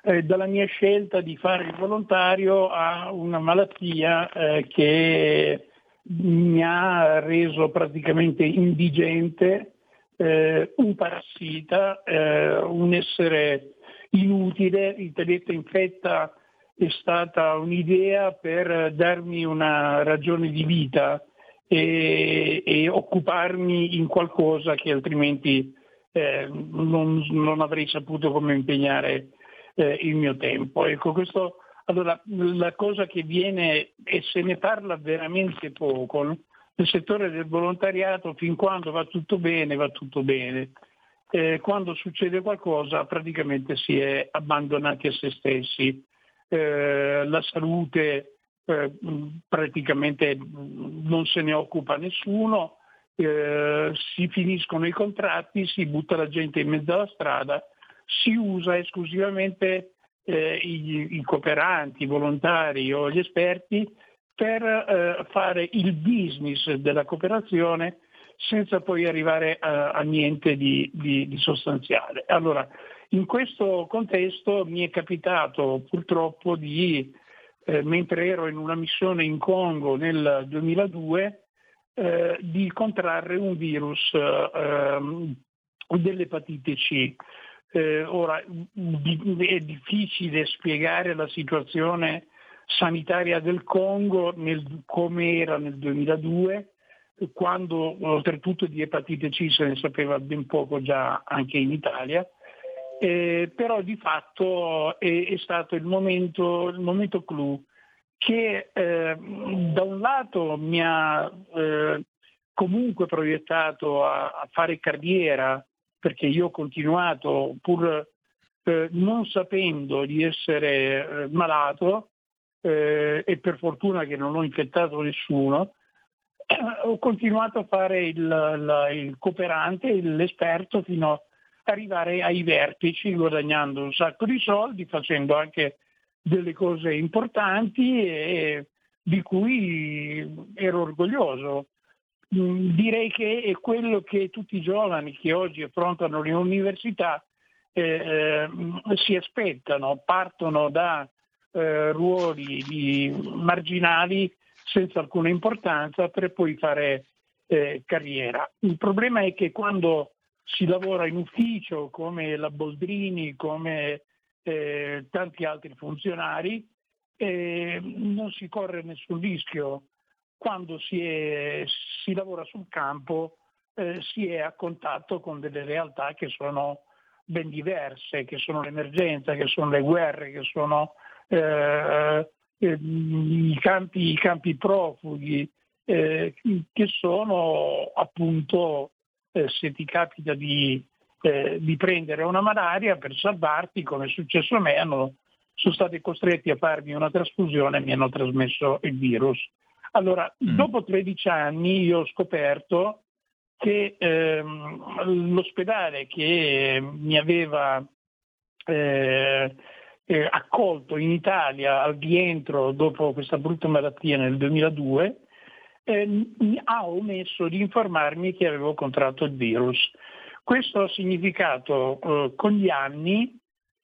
eh, dalla, mia scelta di fare il volontario a una malattia eh, che mi ha reso praticamente indigente, eh, un parassita, eh, un essere inutile, il Teletta infetta è stata un'idea per darmi una ragione di vita e, e occuparmi in qualcosa che altrimenti eh, non, non, avrei saputo come impegnare eh, il mio tempo. Ecco, questo, allora, la cosa che viene, e se ne parla veramente poco, nel settore del volontariato, fin quando va tutto bene, va tutto bene. Eh, quando succede qualcosa praticamente si è abbandonati a se stessi. Eh, la salute eh, praticamente non se ne occupa nessuno, eh, si finiscono i contratti, si butta la gente in mezzo alla strada, si usa esclusivamente eh, i, i, cooperanti, i volontari o gli esperti per eh, fare il business della cooperazione senza poi arrivare a, a niente di, di, di, sostanziale. Allora, in questo contesto mi è capitato purtroppo di, eh, mentre ero in una missione in Congo nel 2002, eh, di contrarre un virus eh, dell'epatite C. Eh, ora è difficile spiegare la situazione sanitaria del Congo nel, come era nel 2002, quando oltretutto di epatite C se ne sapeva ben poco già anche in Italia, eh, però di fatto è, è stato il momento, il momento clou che eh, da un lato mi ha eh, comunque proiettato a, a, fare carriera, perché io ho continuato pur eh, non sapendo di essere eh, malato eh, e per fortuna che non ho infettato nessuno, ho continuato a fare il, la, il cooperante, l'esperto fino ad arrivare ai vertici guadagnando un sacco di soldi, facendo anche delle cose importanti e di cui ero orgoglioso. Mm, direi che è quello che tutti i giovani che oggi affrontano le università eh, eh si aspettano, partono da eh, ruoli marginali senza alcuna importanza per poi fare eh, carriera. Il problema è che quando si lavora in ufficio come la Boldrini, come eh, tanti altri funzionari, eh, non si corre nessun rischio. Quando si, è, si lavora sul campo eh, si è a contatto con delle realtà che sono ben diverse, che sono l'emergenza, che sono le guerre, che sono eh, eh, i, campi, i, campi, profughi, eh, che sono appunto, se ti capita di eh, di prendere una malaria per salvarti, come è successo a me, hanno, sono stati costretti a farmi una trasfusione e mi hanno trasmesso il virus. Allora, mm. dopo 13 anni io ho scoperto che ehm, l'ospedale che mi aveva eh, eh, accolto in Italia al rientro dopo questa brutta malattia nel 2002 eh, ha omesso di informarmi che avevo contratto il virus. Questo ha significato eh, con gli anni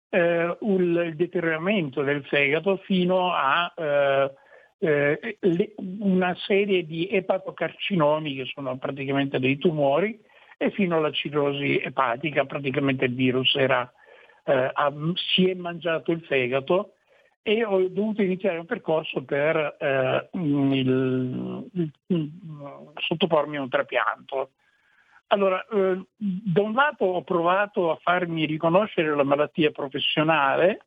eh, il deterioramento del fegato fino a eh, eh, le, una serie di epatocarcinomi che sono praticamente dei tumori e fino alla cirrosi epatica, praticamente il virus era, eh, ha, si è mangiato il fegato e ho dovuto iniziare un percorso per eh, il, il, il, sottopormi a un trapianto. Allora, eh, da un lato ho provato a farmi riconoscere la malattia professionale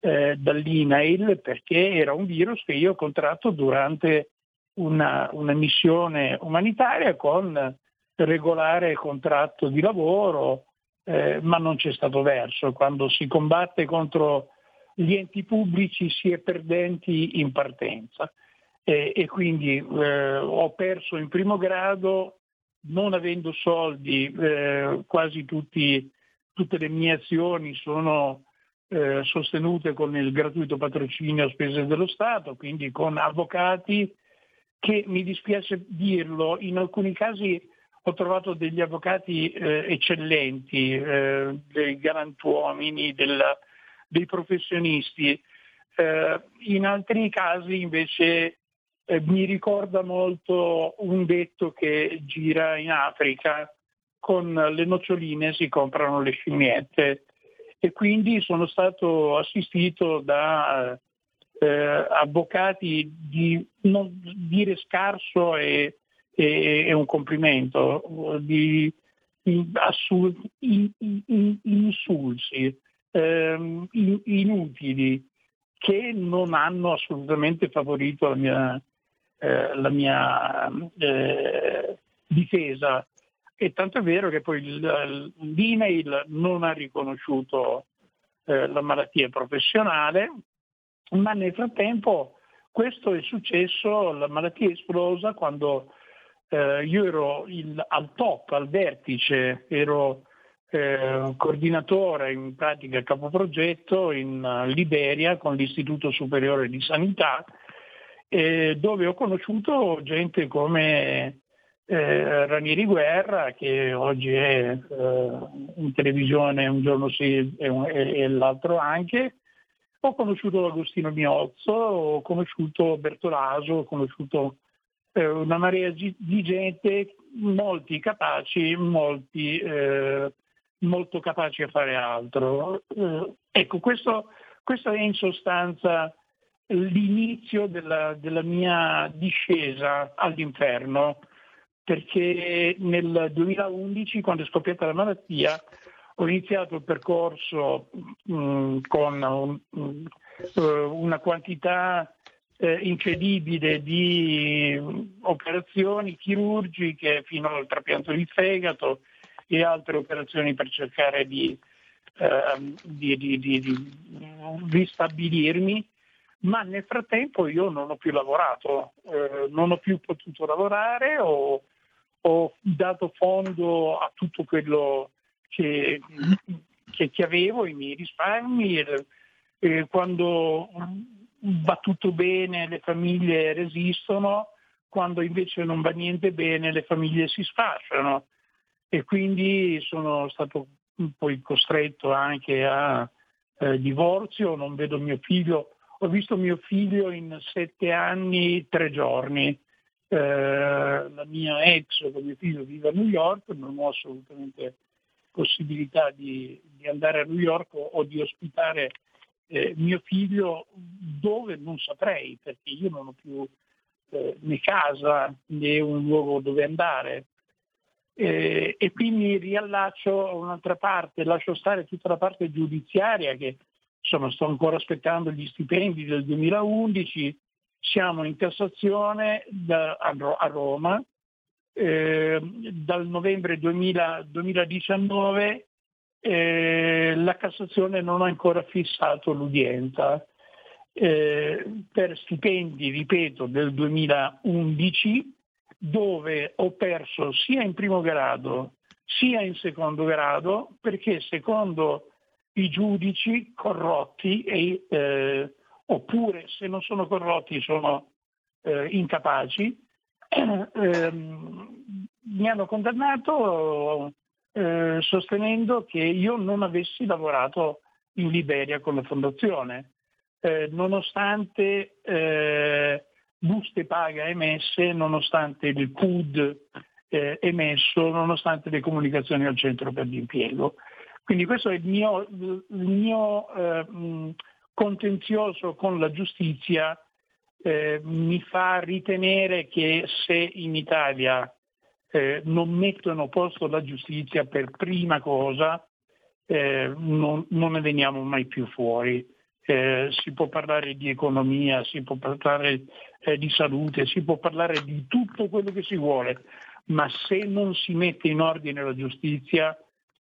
eh, dall'INAIL perché era un virus che io ho contratto durante una, una missione umanitaria con regolare contratto di lavoro, eh, ma non c'è stato verso. Quando si combatte contro gli enti pubblici si è perdenti in partenza. e quindi eh, ho perso in primo grado non avendo soldi, eh, quasi tutti, tutte le mie azioni sono eh, sostenute con il gratuito patrocinio a spese dello Stato, quindi con avvocati che, mi dispiace dirlo, in alcuni casi ho trovato degli avvocati eh, eccellenti, eh, dei galantuomini, del, dei professionisti. Eh, in altri casi invece eh, mi ricorda molto un detto che gira in Africa, con le noccioline si comprano le scimmiette. E quindi sono stato assistito da eh, avvocati di non dire scarso e, e, e un complimento, di, di assul, in, in, insulsi, eh, inutili, che non hanno assolutamente favorito la mia, eh, la mia eh, difesa. E tanto è vero che poi l'email non ha riconosciuto eh, la malattia professionale, ma nel frattempo questo è successo, la malattia è esplosa quando eh, io ero il, al top, al vertice, ero eh, coordinatore, in pratica capoprogetto in uh, Liberia con l'Istituto Superiore di Sanità, eh, dove ho conosciuto gente come eh, Ranieri Guerra, che oggi è eh, in televisione un giorno sì e, un, e, e l'altro anche, ho conosciuto Agostino Miozzo, ho conosciuto Bertolaso, ho conosciuto eh, una marea di gente, molti capaci, molti eh, molto capaci a fare altro. Eh, ecco, questo, questo, è in sostanza l'inizio della, della mia discesa all'inferno, perché nel 2011, quando è scoppiata la malattia, ho iniziato il percorso mh, mm, con un, mh, mm, una quantità eh, incredibile di operazioni chirurgiche fino al trapianto di fegato, e altre operazioni per cercare di, eh, di, di, di ristabilirmi, ma nel frattempo io non ho più lavorato, eh, non ho più potuto lavorare, ho, ho dato fondo a tutto quello che, che, che avevo, i miei risparmi, e, quando va tutto bene le famiglie resistono, quando invece non va niente bene le famiglie si sfasciano e quindi sono stato poi costretto anche a eh, divorzio, non vedo mio figlio, ho visto mio figlio in sette anni, tre giorni. Eh, la mia ex con mio figlio vive a New York, non ho assolutamente possibilità di, di andare a New York o, o di ospitare eh, mio figlio dove non saprei, perché io non ho più eh, né casa né un luogo dove andare. Eh, e qui mi riallaccio un'altra parte, lascio stare tutta la parte giudiziaria che insomma sto ancora aspettando gli stipendi del 2011, siamo in Cassazione da, a, a, Roma, eh, dal novembre 2000, 2019 eh, la Cassazione non ha ancora fissato l'udienza. Eh, per stipendi, ripeto, del 2011 dove ho perso sia in primo grado sia in secondo grado perché secondo i giudici corrotti e, eh, oppure se non sono corrotti sono eh, incapaci ehm, mi hanno condannato eh, sostenendo che io non avessi lavorato in Liberia con la fondazione. Eh, nonostante eh, buste paga emesse nonostante il PUD eh, emesso, nonostante le comunicazioni al centro per l'impiego. Quindi questo è il mio, il mio eh, contenzioso con la giustizia, eh, mi fa ritenere che se in Italia eh, non mettono posto la giustizia per prima cosa, eh, non, non ne veniamo mai più fuori eh, si può parlare di economia, si può parlare eh, di salute, si può parlare di tutto quello che si vuole, ma se non si mette in ordine la giustizia,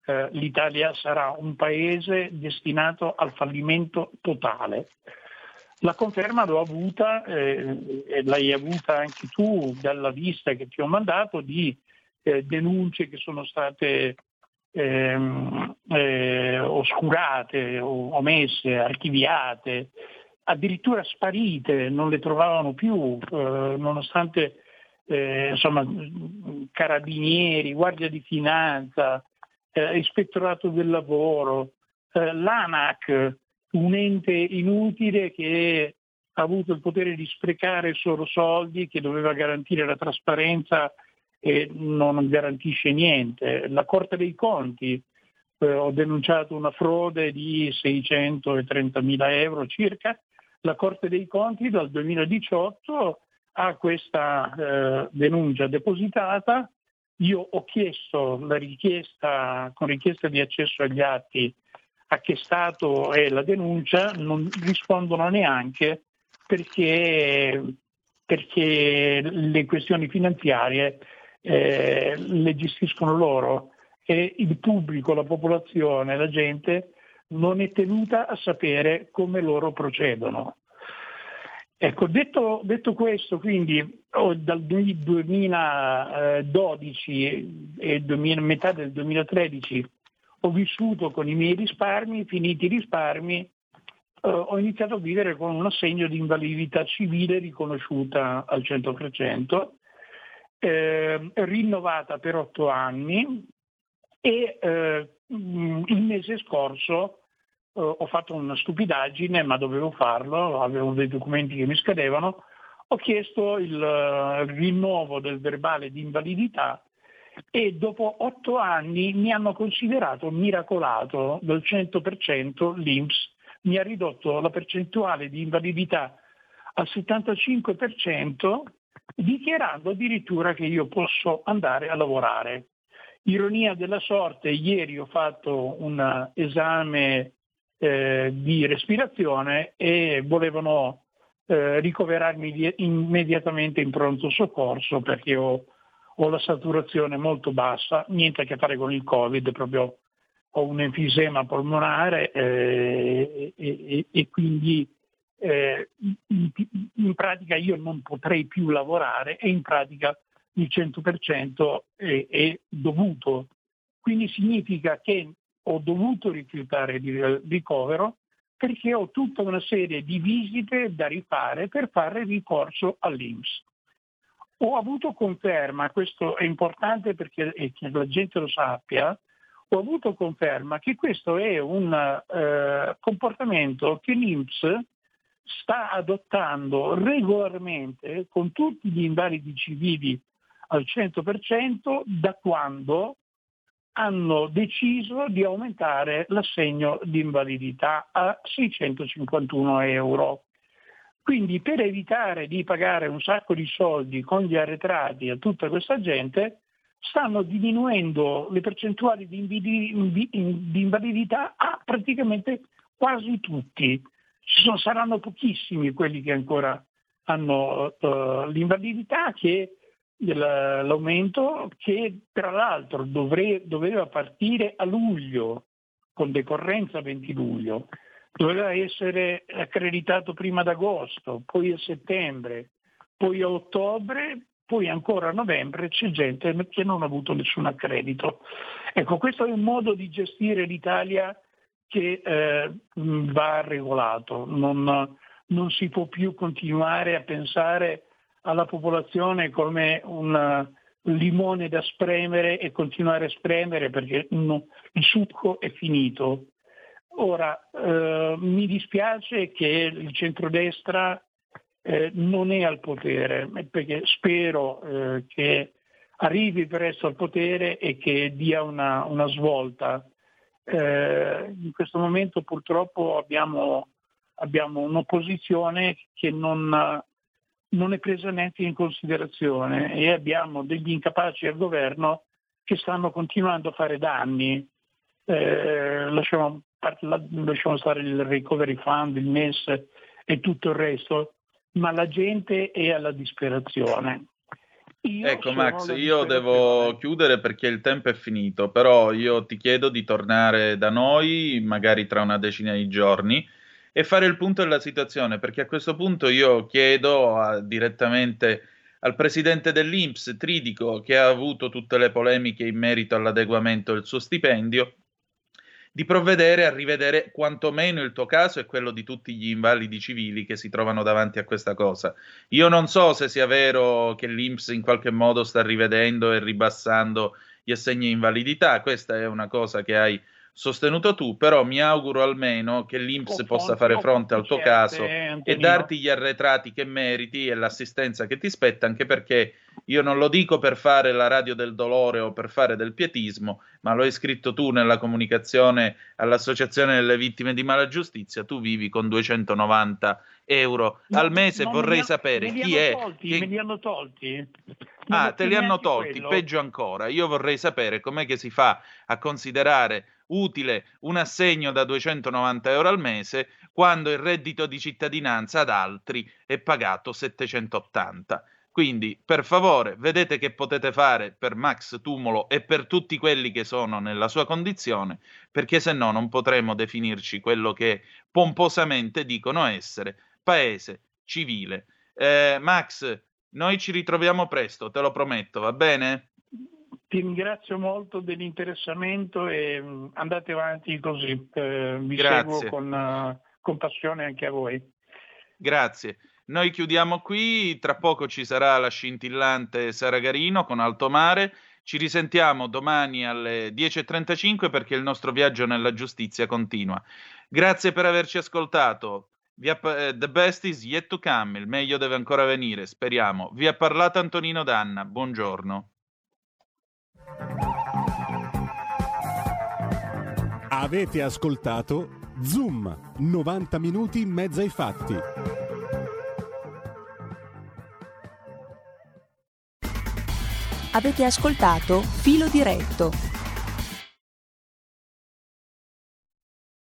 eh, l'Italia sarà un paese destinato al fallimento totale. La conferma l'ho avuta, eh, e l'hai avuta anche tu dalla lista che ti ho mandato, di eh, denunce che sono state ehm, eh, oscurate, omesse, archiviate, addirittura sparite, non le trovavano più, eh, nonostante eh, insomma, carabinieri, guardia di finanza, eh, ispettorato del lavoro, eh, l'ANAC, un ente inutile che ha avuto il potere di sprecare solo soldi, che doveva garantire la trasparenza e non garantisce niente. La Corte dei Conti, eh, ho denunciato una frode di 630 mila euro circa, la Corte dei Conti dal 2018 ha questa eh, denuncia depositata, io ho chiesto la richiesta con richiesta di accesso agli atti a che stato è la denuncia, non rispondono neanche perché, perché le questioni finanziarie eh, le gestiscono loro e il pubblico, la popolazione, la gente non è tenuta a sapere come loro procedono. Ecco, detto, detto questo, quindi oh, dal 2012 e 2000, metà del 2013 ho vissuto con i miei risparmi, finiti i risparmi, eh, ho iniziato a vivere con un assegno di invalidità civile riconosciuta al 100%, eh, rinnovata per otto anni e eh, il mese scorso eh, ho fatto una stupidaggine, ma dovevo farlo, avevo dei documenti che mi scadevano, ho chiesto il uh, rinnovo del verbale di invalidità e dopo otto anni mi hanno considerato miracolato del 100%, l'INPS. Mi ha ridotto la percentuale di invalidità al 75%, dichiarando addirittura che io posso andare a lavorare. Ironia della sorte, ieri ho fatto un esame eh, di respirazione e volevano eh, ricoverarmi immediatamente in pronto soccorso perché ho, ho, la saturazione molto bassa, niente a che fare con il Covid, proprio ho un enfisema polmonare eh, e, e, quindi eh, in, pratica io non potrei più lavorare e in pratica il 100% è, è dovuto. Quindi significa che ho dovuto rifiutare il ricovero perché ho tutta una serie di visite da rifare per fare ricorso all'Inps. Ho avuto conferma, questo è importante perché che la gente lo sappia, ho avuto conferma che questo è un eh, comportamento che l'Inps sta adottando regolarmente con tutti gli invalidi civili al 100% da quando hanno deciso di aumentare l'assegno di invalidità a 651 euro. Quindi per evitare di pagare un sacco di soldi con gli arretrati a tutta questa gente, stanno diminuendo le percentuali di invalidità a praticamente quasi tutti. Ci sono, saranno pochissimi quelli che ancora hanno uh, l'invalidità che l'aumento che tra l'altro dovre, doveva partire a luglio, con decorrenza 20 luglio, doveva essere accreditato prima d'agosto, poi a settembre, poi a ottobre, poi ancora a novembre c'è gente che non ha avuto nessun accredito. Ecco, questo è un modo di gestire l'Italia che eh, va regolato, non, non si può più continuare a pensare alla popolazione come un limone da spremere e continuare a spremere perché no, il succo è finito. Ora, eh, mi dispiace che il centrodestra eh, non è al potere, perché spero eh, che arrivi presto al potere e che dia una, una svolta. Eh, in questo momento purtroppo abbiamo, abbiamo un'opposizione che non, non è presa neanche in considerazione e abbiamo degli incapaci al governo che stanno continuando a fare danni. Eh, lasciamo, lasciamo, stare il recovery fund, il MES e tutto il resto, ma la gente è alla disperazione. Io ecco Max, io devo chiudere perché il tempo è finito, però io ti chiedo di tornare da noi magari tra una decina di giorni e fare il punto della situazione, perché a questo punto io chiedo a, direttamente al presidente dell'Inps, Tridico, che ha avuto tutte le polemiche in merito all'adeguamento del suo stipendio, di provvedere a rivedere quantomeno il tuo caso e quello di tutti gli invalidi civili che si trovano davanti a questa cosa. Io non so se sia vero che l'Inps in qualche modo sta rivedendo e ribassando gli assegni di invalidità, questa è una cosa che hai sostenuto tu, però mi auguro almeno che l'Inps possa fare fronte al tuo caso e darti gli arretrati che meriti e l'assistenza che ti spetta, anche perché io non lo dico per fare la radio del dolore o per fare del pietismo, ma lo hai scritto tu nella comunicazione all'Associazione delle Vittime di Mala Giustizia, tu vivi con 290 euro no, al mese, no, vorrei sapere chi è... Tolti, che... Me li hanno tolti? ah, te li hanno tolti, quello. peggio ancora. Io vorrei sapere com'è che si fa a considerare utile un assegno da 290 euro al mese quando il reddito di cittadinanza ad altri è pagato 780. Quindi, per favore, vedete che potete fare per Max Tumolo e per tutti quelli che sono nella sua condizione, perché se no non potremo definirci quello che pomposamente dicono essere paese civile. Eh, Max, noi ci ritroviamo presto, te lo prometto, va bene? Ti ringrazio molto dell'interessamento e mm, andate avanti così. Eh, vi Grazie. seguo con, uh, con passione anche a voi. Grazie. Noi chiudiamo qui, tra poco ci sarà la scintillante Sara Garino con Alto Mare. Ci risentiamo domani alle 10.35 perché il nostro viaggio nella giustizia continua. Grazie per averci ascoltato. Ha, eh, the best is yet to come, il meglio deve ancora venire, speriamo. Vi ha parlato Antonino Danna, buongiorno. Avete ascoltato Zoom, 90 minuti in mezzo ai fatti. Avete ascoltato Filo diretto